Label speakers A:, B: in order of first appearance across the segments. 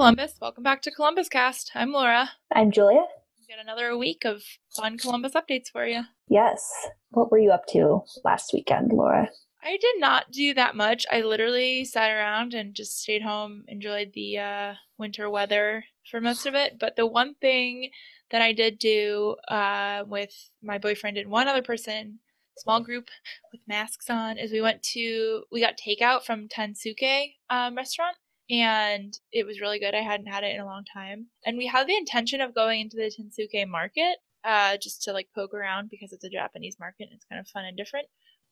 A: Columbus. Welcome back to Columbus Cast. I'm Laura.
B: I'm Julia.
A: We got another week of fun Columbus updates for you.
B: Yes. What were you up to last weekend, Laura?
A: I did not do that much. I literally sat around and just stayed home, enjoyed the uh, winter weather for most of it. But the one thing that I did do uh, with my boyfriend and one other person, small group with masks on, is we went to we got takeout from Tensuke um, restaurant, and it was really good. I hadn't had it in a long time, and we had the intention of going into the Tensuke market uh, just to like poke around because it's a Japanese market and it's kind of fun and different.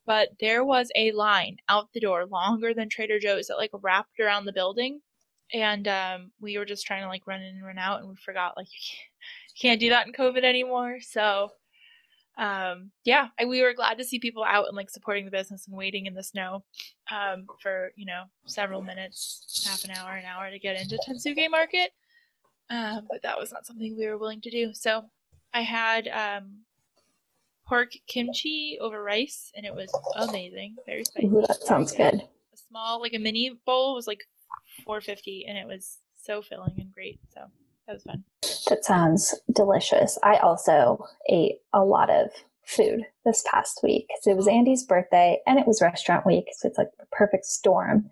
A: But there was a line out the door longer than Trader Joe's that like wrapped around the building and um, we were just trying to like run in and run out and we forgot like you can't do that in covid anymore so um, yeah I, we were glad to see people out and like supporting the business and waiting in the snow um, for you know several minutes half an hour an hour to get into tensuke market. Um, but that was not something we were willing to do. So i had um, pork kimchi over rice and it was amazing. Very spicy.
B: Ooh, that sounds good.
A: a small like a mini bowl was like 450 and it was so filling and great so that was fun
B: That sounds delicious. I also ate a lot of food this past week because it was Andy's birthday and it was restaurant week. So it's like the perfect storm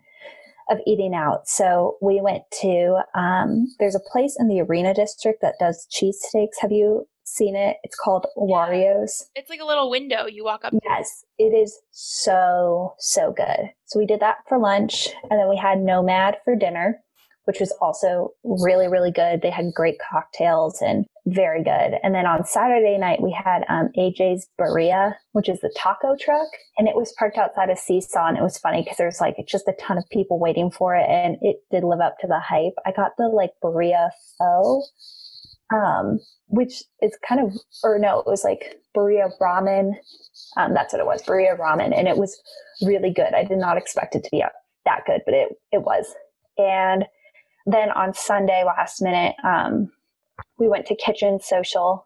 B: of eating out. So we went to, um, there's a place in the Arena District that does cheesesteaks. Have you seen it? It's called Wario's.
A: it's like a little window you walk up to
B: Yes, it is so, so good. So we did that for lunch and then we had Nomad for dinner, which was also really, really good. They had great cocktails and very good. And then on Saturday night, we had um, AJ's Birria, which is the taco truck. And it was parked outside of Seesaw. And it was funny because there's like just a ton of people waiting for it. And it did live up to the hype. I got the like Birria pho um, which is kind of, or no, it was like burrito ramen. Um, that's what it was, burrito ramen, and it was really good. I did not expect it to be that good, but it it was. And then on Sunday, last minute, um, we went to Kitchen Social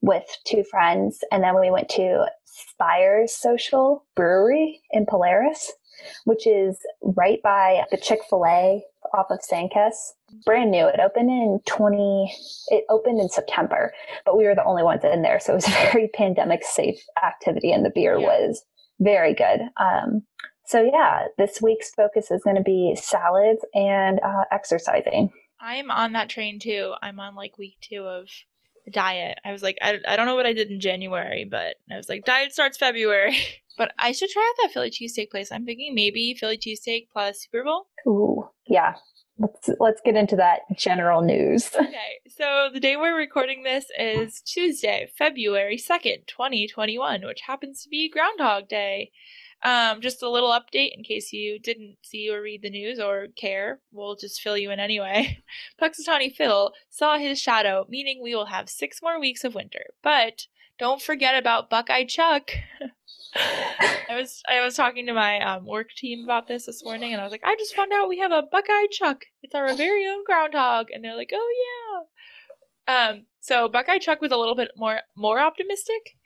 B: with two friends, and then we went to Spires Social Brewery in Polaris, which is right by the Chick Fil A off of Sancus. Brand new. It opened in 20, it opened in September, but we were the only ones in there. So it was a very pandemic safe activity and the beer
A: Yeah.
B: was very good. Um, so yeah, this week's focus is going to be salads and uh, exercising.
A: i'm on that train too i'm on like week two of the diet i was like I, I don't know what i did in january but i was like diet starts february but i should try out that philly cheesesteak place i'm thinking maybe philly cheesesteak plus super bowl
B: Ooh, yeah. Let's let's get into that general news.
A: okay so the day we're recording this is tuesday february 2nd 2021 which happens to be groundhog day um, just a little update in case you didn't see or read the news or care. We'll just fill you in anyway. Punxsutawney Phil saw his shadow, meaning we will have six more weeks of winter. But don't forget about Buckeye Chuck. I was I was talking to my um, work team about this this morning, and I was like, I just found out we have a Buckeye Chuck. It's our very own groundhog, and they're like, Oh yeah. Um, so Buckeye Chuck was a little bit more more optimistic.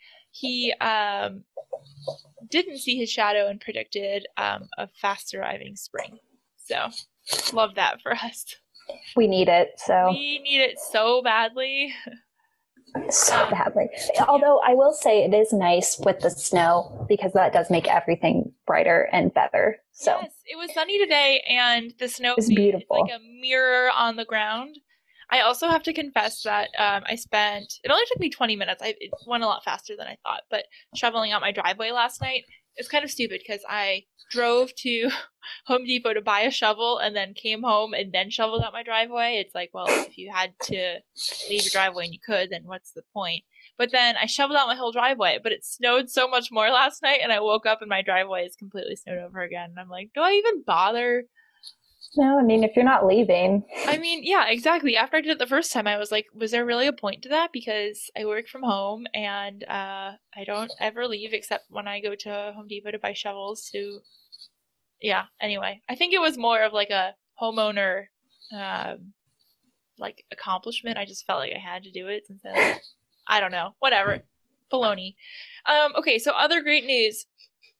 A: He um didn't see his shadow and predicted um, a fast arriving spring. So love that for us.
B: We need it so
A: We need it so badly.
B: so badly. Although I will say it is nice with the snow because that does make everything brighter and better. So
A: Yes, it was sunny today, and the snow made
B: beautiful.
A: like a mirror on the ground. I also have to confess that um, I spent. It only took me 20 minutes. I it went a lot faster than I thought. But shoveling out my driveway last night it's kind of stupid because I drove to Home Depot to buy a shovel and then came home and then shoveled out my driveway. It's like, well, if you had to leave your driveway and you could, then what's the point? But then I shoveled out my whole driveway, but it snowed so much more last night, and I woke up and my driveway is completely snowed over again. And I'm like, do I even bother?
B: No, I mean if you're not leaving,
A: I mean, yeah, exactly. After I did it the first time, I was like, was there really a point to that? Because I work from home and uh, I don't ever leave except when I go to Home Depot to buy shovels. To yeah. Anyway, I think it was more of like a homeowner, um, like accomplishment. I just felt like I had to do it since I, I don't know, whatever, baloney. Um, okay, so other great news.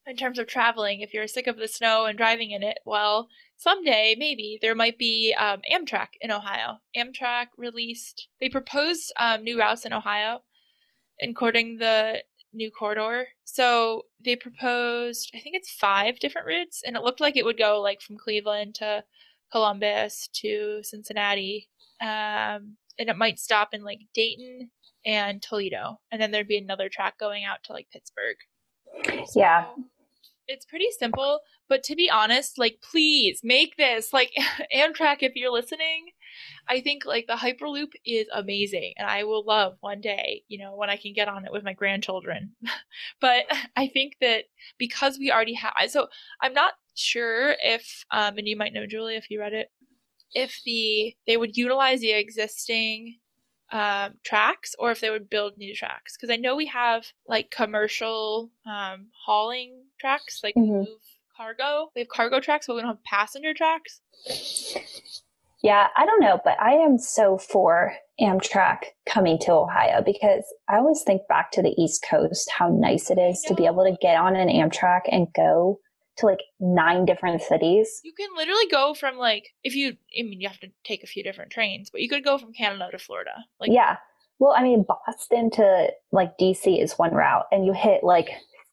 A: In terms of traveling, if you're sick of the snow and driving in it, well, someday maybe there might be um, Amtrak in Ohio. Amtrak released, they proposed um, new routes in Ohio, including the new corridor. So they proposed, I think it's five different routes, and it looked like it would go like from Cleveland to Columbus to Cincinnati. Um, and it might stop in like Dayton and Toledo. And then there'd be another track going out to like Pittsburgh.
B: So, yeah
A: it's pretty simple, but to be honest, like please make this like Amtrak if you're listening. I think like the Hyperloop is amazing and I will love one day, you know, when I can get on it with my grandchildren. but I think that because we already have so I'm not sure if um and you might know Julie if you read it if the they would utilize the existing um, tracks or if they would build new tracks because I know we have like commercial um, hauling tracks like mm-hmm. move cargo. We have cargo tracks, but we don't have passenger tracks.
B: Yeah, I don't know, but I am so for Amtrak coming to Ohio because I always think back to the East Coast, how nice it is to be able to get on an Amtrak and go to like nine different cities.
A: You can literally go from like if you I mean you have to take a few different trains, but you could go from Canada to Florida. Like
B: Yeah. Well, I mean Boston to like DC is one route and you hit like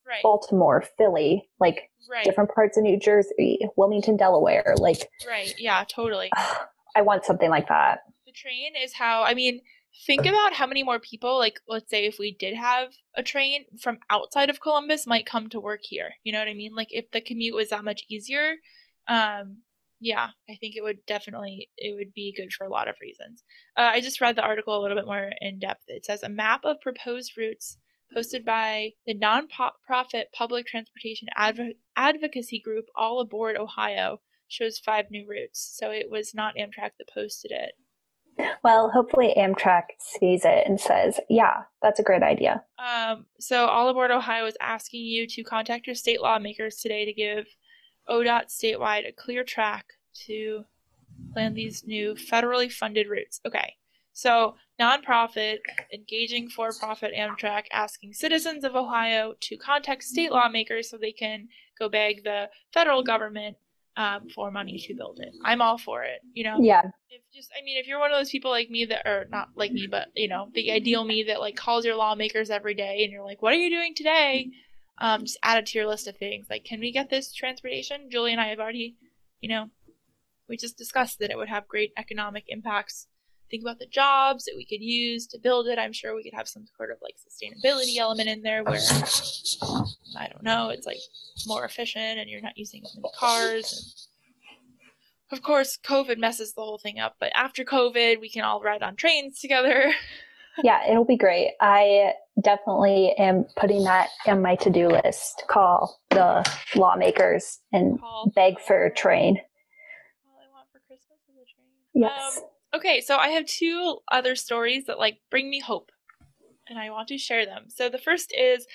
B: right. Baltimore, Philly, like right. different parts of New Jersey, Wilmington, Delaware, like
A: Right. Yeah, totally.
B: I want something like that.
A: The train is how I mean think about how many more people like let's say if we did have a train from outside of columbus might come to work here you know what i mean? Like if the commute was that much easier um yeah i think it would definitely it would be good for a lot of reasons. Uh, i just read the article a little bit more in depth. It says a map of proposed routes posted by the non-profit public transportation Adv- advocacy group all aboard ohio shows five new routes. So it was not amtrak that posted it
B: well, hopefully Amtrak sees it and says, yeah, that's a great idea.
A: Um, so, All Aboard Ohio is asking you to contact your state lawmakers today to give ODOT statewide a clear track to plan these new federally funded routes. Okay. So, nonprofit, engaging for profit Amtrak asking citizens of Ohio to contact state lawmakers so they can go beg the federal government um, for money to build it. I'm all for it. You know.
B: Yeah.
A: If just, I mean, if you're one of those people like me that are not like me, but you know, the ideal me that like calls your lawmakers every day, and you're like, "What are you doing today?" Um, just add it to your list of things. Like, can we get this transportation? Julie and I have already, you know, we just discussed that it would have great economic impacts think about the jobs that we could use to build it. I'm sure we could have some sort of like sustainability element in there where I don't know, it's like more efficient and you're not using as many cars. And of course, COVID messes the whole thing up, but after COVID, we can all ride on trains together.
B: yeah, it'll be great. I definitely am putting that on my to do list. Call the lawmakers and Call beg for a train.
A: All I want for Christmas is a train.
B: Yes. Um,
A: Okay, so I have two other stories that like bring me hope, and I want to share them. So the first is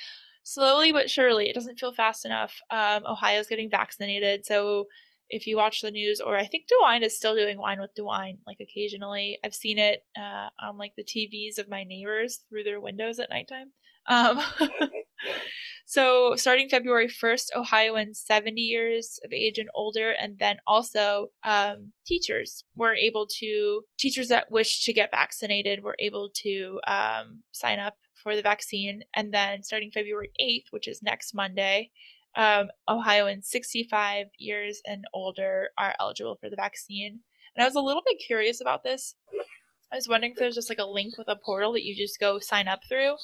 A: slowly but surely, it doesn't feel fast enough. Um, Ohio's getting vaccinated, so if you watch the news, or I think DeWine is still doing wine with DeWine, like occasionally. I've seen it uh, on like the TVs of my neighbors through their windows at nighttime. Um, so, starting February 1st, Ohioans 70 years of age and older, and then also um, teachers were able to, teachers that wish to get vaccinated were able to um, sign up for the vaccine. And then starting February 8th, which is next Monday, um, Ohioans 65 years and older are eligible for the vaccine. And I was a little bit curious about this I was wondering if there's just like a link with a portal that you just go sign up through.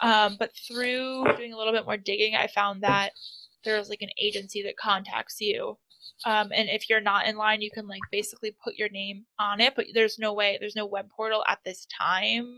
A: Um, but through doing a little bit more digging, I found that there's like an agency that contacts you. Um, and if you're not in line, you can like basically put your name on it, but there's no way, there's no web portal at this time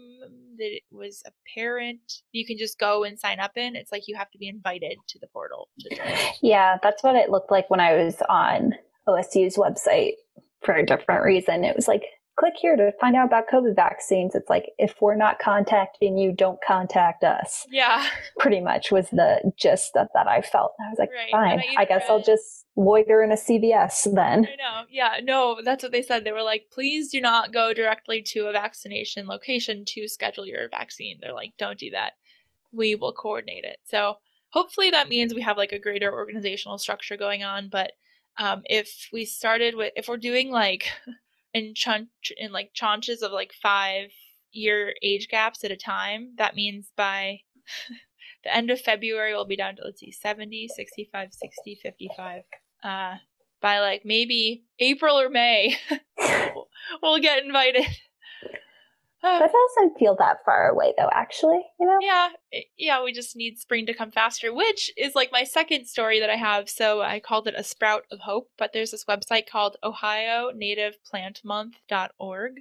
A: that it was apparent. You can just go and sign up in. It's like you have to be invited to the portal. To
B: yeah, that's what it looked like when I was on OSU's website for a different reason. It was like click here to find out about COVID vaccines. It's like, if we're not contacting you, don't contact us.
A: Yeah.
B: Pretty much was the gist that, that I felt. I was like, right. fine, I, I, guess read, I'll just loiter in a CVS then.
A: I know. Yeah. No, that's what they said. They were like, please do not go directly to a vaccination location to schedule your vaccine. They're like, don't do that. We will coordinate it. So hopefully that means we have like a greater organizational structure going on. But um, if we started with, if we're doing like in chunk in like tranches of like five year age gaps at a time, that means by the end of February we'll be down to let's see 70, 65, 60, 55. Uh, by like maybe April or May, we'll get invited.
B: That doesn't feel that far away though actually you know?
A: Yeah yeah we just need spring to come faster which is like my second story that i have so i called it a sprout of hope but there's this website called ohio native plant month.org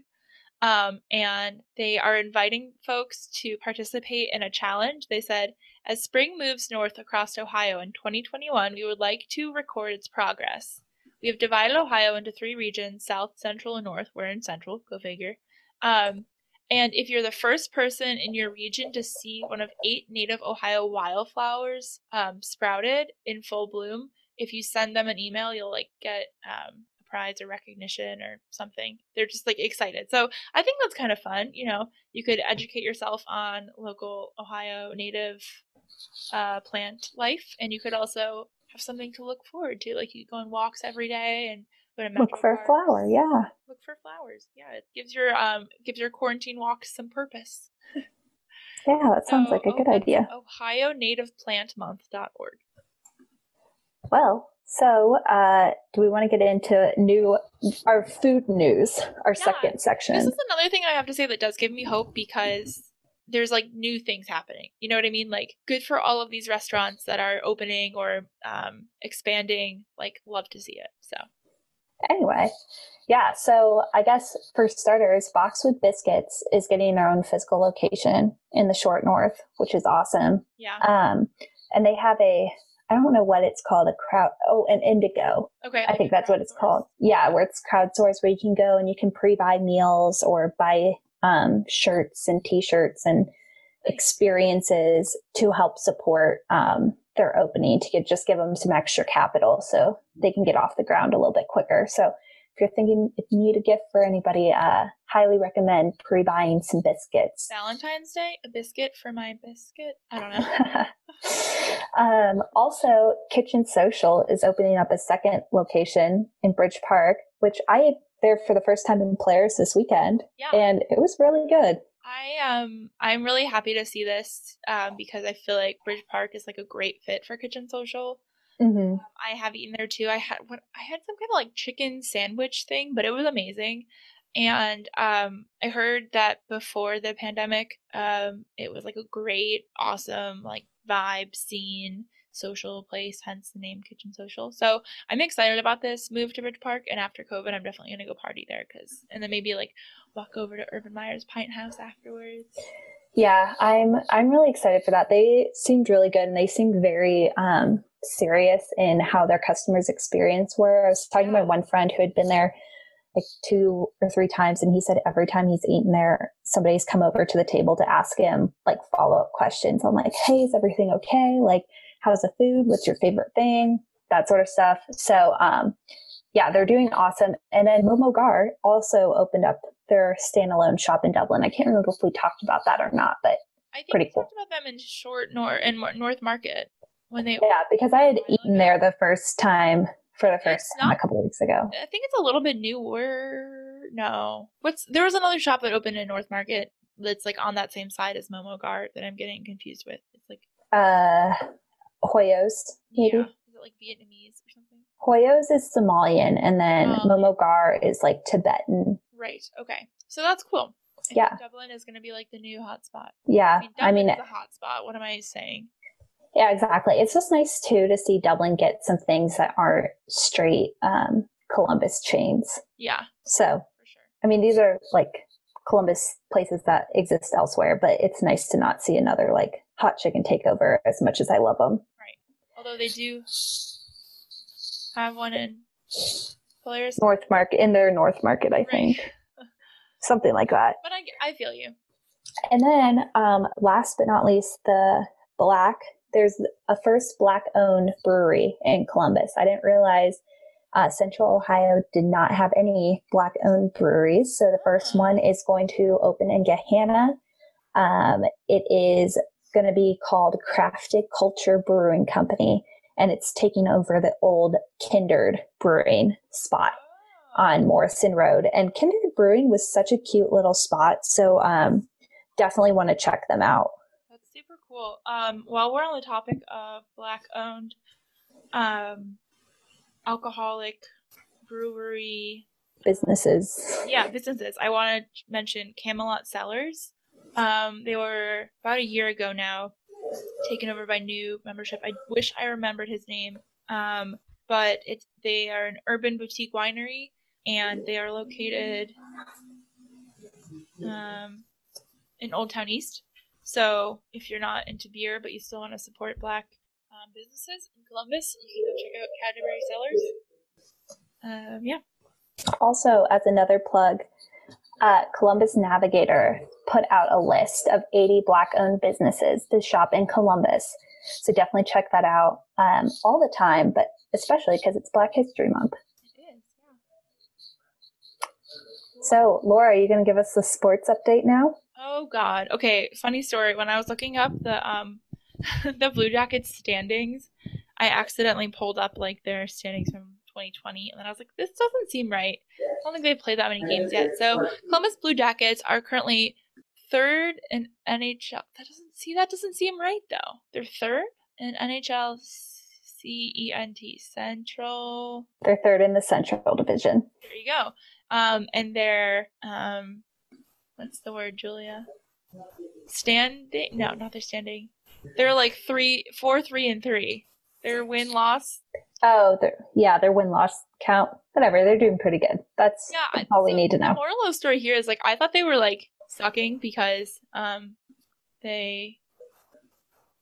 A: um, and they are inviting folks to participate in a challenge. They said as spring moves north across ohio in 2021 we would like to record its progress. We have divided ohio into three regions south central and north. We're in central go figure. Um, and if you're the first person in your region to see one of eight native Ohio wildflowers um, sprouted in full bloom, if you send them an email, you'll like get um, a prize or recognition or something. They're just like excited. So I think that's kind of fun. You know, you could educate yourself on local Ohio native uh, plant life, and you could also have something to look forward to. Like you go on walks every day and
B: look for a flower yeah
A: look for flowers yeah it gives your um gives your quarantine walks some purpose
B: yeah that sounds so, like a good idea
A: ohio native plant month.org
B: well so uh do we want to get into new our food news our yeah, second section
A: this is another thing i have to say that does give me hope because there's like new things happening. You know what I mean? Like good for all of these restaurants that are opening or um, expanding. Like love to see it. So
B: anyway, yeah. So I guess for starters, Boxwood Biscuits is getting their own physical location in the short north, which is awesome.
A: Yeah.
B: Um, and they have a I don't know what it's called, a crowd oh, an Indiegogo.
A: Okay.
B: I think that's what it's called. Yeah, where it's crowdsourced where you can go and you can pre buy meals or buy um, shirts and t shirts and experiences to help support um, their opening to get, just give them some extra capital so they can get off the ground a little bit quicker. So if you're thinking if you need a gift for anybody, uh, highly recommend pre-buying some biscuits.
A: Valentine's Day, a biscuit for my biscuit. I don't
B: know. um, also, Kitchen Social is opening up a second location in Bridge Park, which I there for the first time in Polaris this weekend,
A: yeah.
B: and it was really good.
A: I um I'm really happy to see this um, because I feel like Bridge Park is like a great fit for Kitchen Social.
B: Mm-hmm. Um,
A: I have eaten there too. I had what I had some kind of like chicken sandwich thing, but it was amazing. And um, I heard that before the pandemic, um, it was like a great, awesome like vibe scene social place, hence the name Kitchen Social. So I'm excited about this move to Bridge Park, and after COVID, I'm definitely gonna go party there because, and then maybe like walk over to Urban Meyer's Pint House afterwards.
B: Yeah, I'm I'm really excited for that. They seemed really good, and they seemed very um, serious in how their customers' experience were. I was talking yeah. to my one friend who had been there like two or three times and he said every time he's eaten there somebody's come over to the table to ask him like follow-up questions I'm like hey is everything okay like how's the food? What's your favorite thing? That sort of stuff. So, um, yeah, they're doing awesome. And then Momo Ghar also opened up their standalone shop in Dublin. I can't remember if we talked about that or not, but
A: I think
B: pretty
A: we
B: cool.
A: talked about them in short nor in North Market when they
B: yeah because I had eaten there the first time for the first time a couple weeks ago.
A: I think it's a little bit newer. No, what's there was another shop that opened in North Market that's like on that same side as Momo Ghar that I'm getting confused with. It's like
B: uh Hoyos, maybe.
A: Yeah. Is it like Vietnamese or something?
B: Hoyos is Somalian, and then um, Momo Ghar is like Tibetan.
A: Right. Okay. So that's cool. I
B: yeah.
A: Dublin is going to be like the new hotspot.
B: Yeah. I mean,
A: I mean, a hotspot. What am I saying?
B: Yeah, exactly. It's just nice too to see Dublin get some things that aren't straight um, Columbus chains.
A: Yeah.
B: So,
A: for sure.
B: I mean, these are like Columbus places that exist elsewhere, but it's nice to not see another like hot chicken takeover as much as I love them.
A: Although they do have one in Polaris.
B: North Market, in their North Market, I right. think. Something like that.
A: But I, I feel you.
B: And then, um, last but not least, the black. There's a first black owned brewery in Columbus. I didn't realize uh, Central Ohio did not have any black owned breweries. So the first ah. one is going to open in Gahanna. Um, it is going to be called Crafted Culture Brewing Company, and it's taking over the old Kindred Brewing spot on Morrison Road. And Kindred Brewing was such a cute little spot, so um, definitely want to check them out.
A: That's super cool. Um, while we're on the topic of black-owned um, alcoholic brewery
B: businesses.
A: Yeah, businesses. I want to mention Camelot Cellars. Um, they were about a year ago now taken over by new membership. I wish I remembered his name. Um, but it's they are an urban boutique winery and they are located um, in Old Town East. So if you're not into beer but you still want to support black um, businesses in Columbus, you can go check out Cadbury Cellars. Um, yeah.
B: Also, as another plug, uh, Columbus Navigator put out a list of 80 Black owned businesses to shop in Columbus. So definitely check that out um, all the time, but especially because it's Black History Month. It is, yeah. So, Laura, are you going to give us the sports update now?
A: Oh God. Okay. Funny story. When I was looking up the um the Blue Jackets standings, I accidentally pulled up like their standings from 2020. And then I was like, this doesn't seem right. I don't think they've played that many games yet. So Columbus Blue Jackets are currently third in NHL. That doesn't see that doesn't seem right though. They're third in NHL C E N T Central.
B: They're third in the Central Division.
A: There you go. Um, and they're um, what's the word, Julia? Standing? No, not they're standing. They're like three, four, three, and three. Their win loss
B: Oh, yeah, their win loss count, whatever. They're doing pretty good. That's yeah, all we need to know.
A: The moral of the story here is like I thought they were like sucking because um they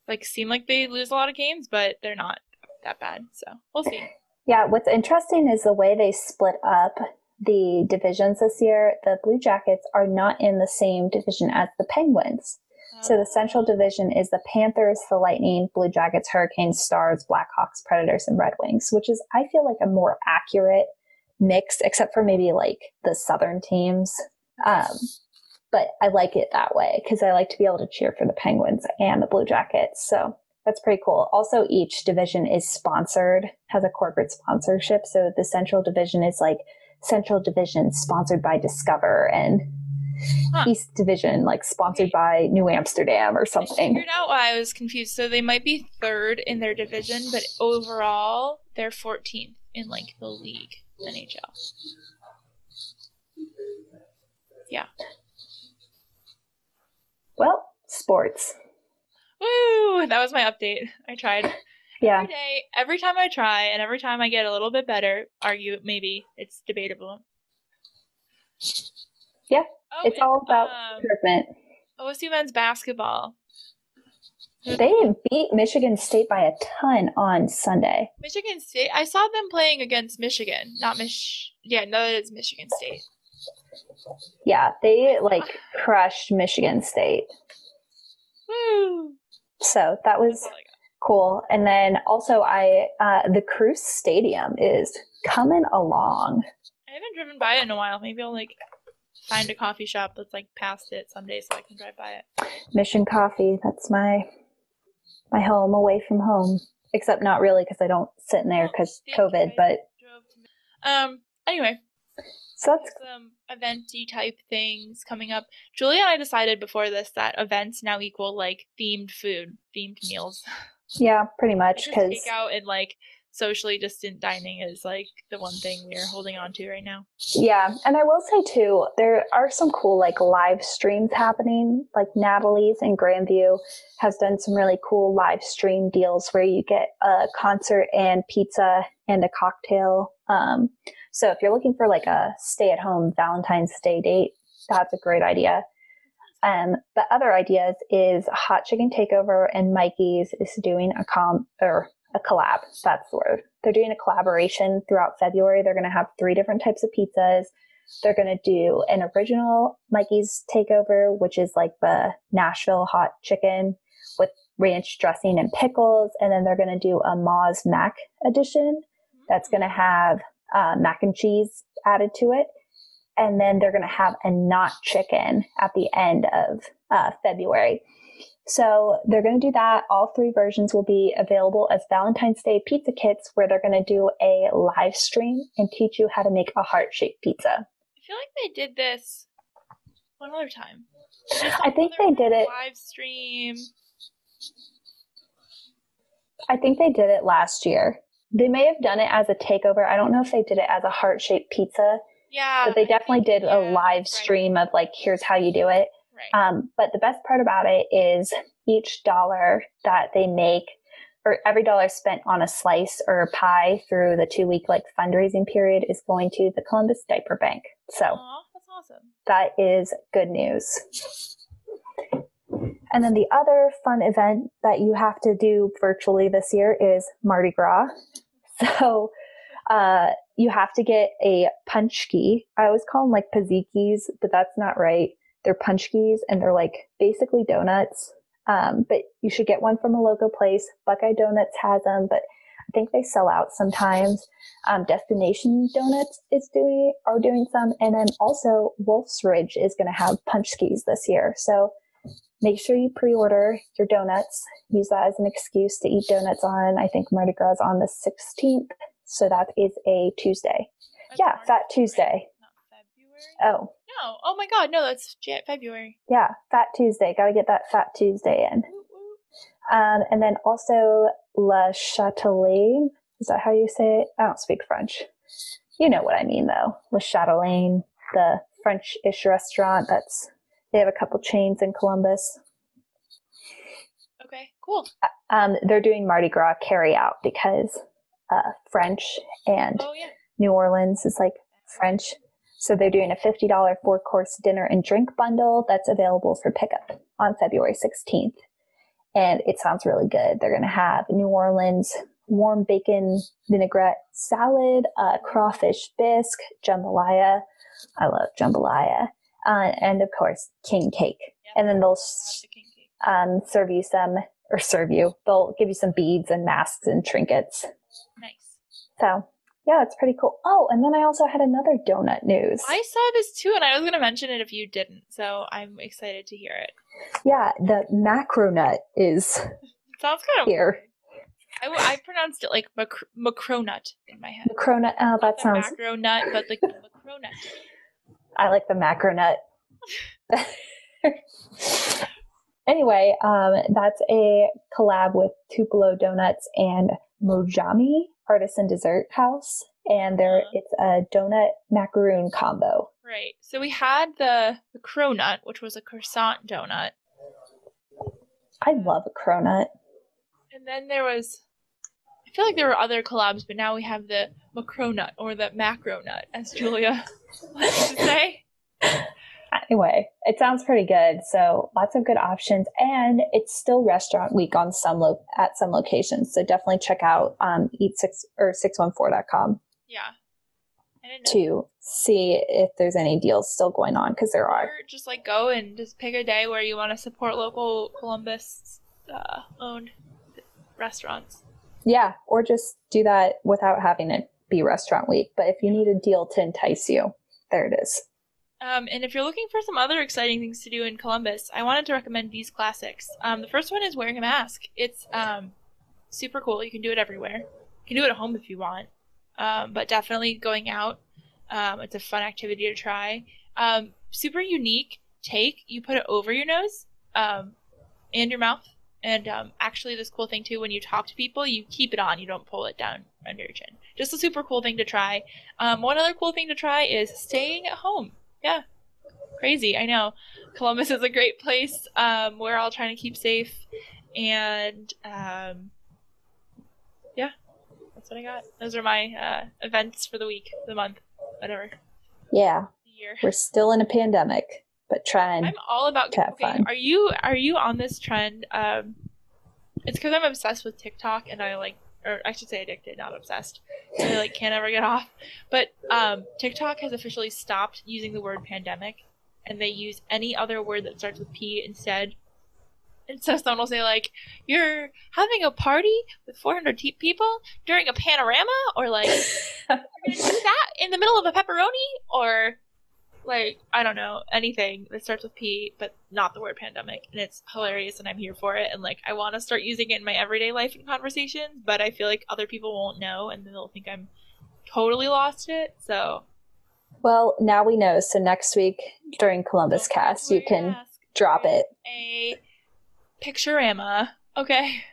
A: like seem like they lose a lot of games, but they're not that bad. So we'll see.
B: Yeah, what's interesting is the way they split up the divisions this year. The Blue Jackets are not in the same division as the Penguins. So the Central Division is the Panthers, the Lightning, Blue Jackets, Hurricanes, Stars, Blackhawks, Predators, and Red Wings, which is, I feel like, a more accurate mix, except for maybe like the Southern teams. Um, but I like it that way because I like to be able to cheer for the Penguins and the Blue Jackets. So that's pretty cool. Also, each division is sponsored, has a corporate sponsorship. So the Central Division is like Central Division sponsored by Discover and huh. East Division, like sponsored by New Amsterdam or something. I
A: figured out why I was confused. So they might be third in their division, but overall they're 14th in like the league NHL. Yeah.
B: Well, sports.
A: Woo! That was my update. I tried. Yeah. Every day, every time I try, and every time I get a little bit better, argue maybe it's debatable.
B: Yeah, oh, it's all about um, improvement.
A: OSU men's basketball.
B: They beat Michigan State by a ton on Sunday.
A: Michigan State. I saw them playing against Michigan, not Mich. Yeah, no, it is Michigan State.
B: Yeah, they like crushed Michigan State. Woo! So that was cool. And then also, I uh, the Crew's Stadium is coming along.
A: I haven't driven by it in a while. Maybe I'll like find a coffee shop that's like past it someday so I can drive by it.
B: Mission Coffee. That's my my home away from home. Except not really because I don't sit in there because COVID. But
A: um. Anyway. So that's some eventy type things coming up. Julia and I decided before this that events now equal like themed food, themed meals.
B: Yeah, pretty much. Because
A: takeout and like socially distant dining is like the one thing we're holding on to right now.
B: Yeah. And I will say too, there are some cool like live streams happening. Like Natalie's in Grandview has done some really cool live stream deals where you get a concert and pizza and a cocktail. Um, so if you're looking for like a stay at home Valentine's Day date, that's a great idea. Um, the other ideas is Hot Chicken Takeover and Mikey's is doing a com or a collab. That's the word. They're doing a collaboration throughout February. They're going to have three different types of pizzas. They're going to do an original Mikey's takeover, which is like the Nashville hot chicken with ranch dressing and pickles. And then they're going to do a Moz Mac edition that's going to have uh, mac and cheese added to it. and then they're going to have a not chicken at the end of uh, February. So they're going to do that. All three versions will be available as Valentine's Day pizza kits, where they're going to do a live stream and teach you how to make a heart shaped pizza.
A: I feel like they did this one other time.
B: I think they did it
A: live stream.
B: I think they did it last year. They may have done it as a takeover. I don't know if they did it as a heart shaped pizza.
A: Yeah.
B: But they definitely did
A: yeah,
B: a live
A: right.
B: stream of like, here's how you do it.
A: Right.
B: Um, but the best part about it is each dollar that they make, or every dollar spent on a slice or a pie through the two week like fundraising period is going to the Columbus Diaper Bank. So
A: Aw, that's awesome.
B: that is good news. And then the other fun event that you have to do virtually this year is Mardi Gras. So uh, you have to get a paczki. I always call them like pazikis, but that's not right. They're paczkis and they're like basically donuts. Um, but you should get one from a local place. Buckeye Donuts has them, but I think they sell out sometimes. Um, Destination Donuts is doing are doing some, and then also Wolf's Ridge is going to have paczkis this year. So make sure you pre-order your donuts. Use that as an excuse to eat donuts on. I think Mardi Gras on the 16th, so that is a Tuesday.
A: That's
B: Yeah, Fat? Tuesday.
A: February.
B: Oh,
A: No. Oh my God. No, that's February.
B: yeah, Fat Tuesday. Got to get that Fat Tuesday in. Um, and then also La Chatelaine. Is that how you say it? I don't speak French. You know what I mean, though. La Chatelaine, the French-ish restaurant. That's they have a couple chains in Columbus.
A: Okay. Cool.
B: Um, they're doing Mardi Gras carry out because uh, French and
A: Oh yeah.
B: New Orleans is like French. So they're doing a $50 four course dinner and drink bundle that's available for pickup on February 16th. And it sounds really good. They're going to have New Orleans warm bacon vinaigrette salad, uh, crawfish bisque, jambalaya. I love jambalaya. Uh, and of course, king cake.
A: Yep.
B: And then they'll
A: I'll
B: s-
A: have the
B: um, serve you some, or serve you, they'll give you some beads and masks and trinkets.
A: Nice.
B: So, yeah, it's pretty cool. Oh, and then I also had another donut news.
A: I saw this too, and I was going to mention it if you didn't. So I'm excited to hear it.
B: Yeah, the macro nut is
A: sounds kind of
B: here.
A: weird. I, I pronounced it like macro, macronut in my head.
B: Macronut. Oh, that sounds.
A: macro nut, but like the macronut.
B: I like the macro nut. anyway, um, that's a collab with Tupelo Donuts and Mojami Artisan Dessert House, and there
A: Uh-huh.
B: it's a donut macaroon combo.
A: Right. So we had the, the cronut, which was a croissant donut.
B: I love a cronut.
A: And then there was, I feel like there were other collabs, but now we have the macronut or the macronut, as Julia likes to say.
B: Anyway, it sounds pretty good. So lots of good options, and it's still restaurant week on some lo- at some locations. So definitely check out um, eat six or six one four.com
A: Yeah. I didn't know.
B: to see if there's any deals still going on because there are.
A: Or just like go and just pick a day where you want to support local Columbus uh, owned restaurants.
B: Yeah, or just do that without having it be restaurant week. But if you need a deal to entice you, there it is.
A: Um, and if you're looking for some other exciting things to do in Columbus, I wanted to recommend these classics. Um, the first one is wearing a mask. It's um, super cool. You can do it everywhere. You can do it at home if you want, um, but definitely going out. Um, it's a fun activity to try. Um, super unique take. You put it over your nose and your mouth. And actually, this cool thing too, when you talk to people, you keep it on. You don't pull it down under your chin. Just a super cool thing to try. One other cool thing to try is staying at home. Yeah. Crazy, I know. Columbus is a great place. Um, we're all trying to keep safe. And um, yeah, that's what I got. Those are my uh, events for the week, the month, whatever,
B: Yeah,
A: year.
B: we're still in a pandemic, but trying.
A: I'm all about
B: to have
A: okay,
B: fun.
A: Are you are you on this trend? Um, it's because I'm obsessed with TikTok and I like, or I should say addicted, not obsessed. I like can't ever get off. But um, TikTok has officially stopped using the word pandemic, and they use any other word that starts with P instead. And so someone will say like, "You're having a party with 400 te- people during a panorama," or like, "You're gonna do that in the middle of a pepperoni," or like I don't know anything that starts with P, but not the word pandemic, and it's hilarious, and I'm here for it, and like I want to start using it in my everyday life and conversations, but I feel like other people won't know, and they'll think I'm totally lost it. So,
B: well, now we know. So next week during Columbus Cast, you can drop it.
A: A picturama, okay.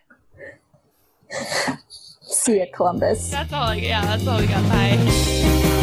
B: See you, Columbus.
A: That's all. I, yeah, that's all we got. Bye.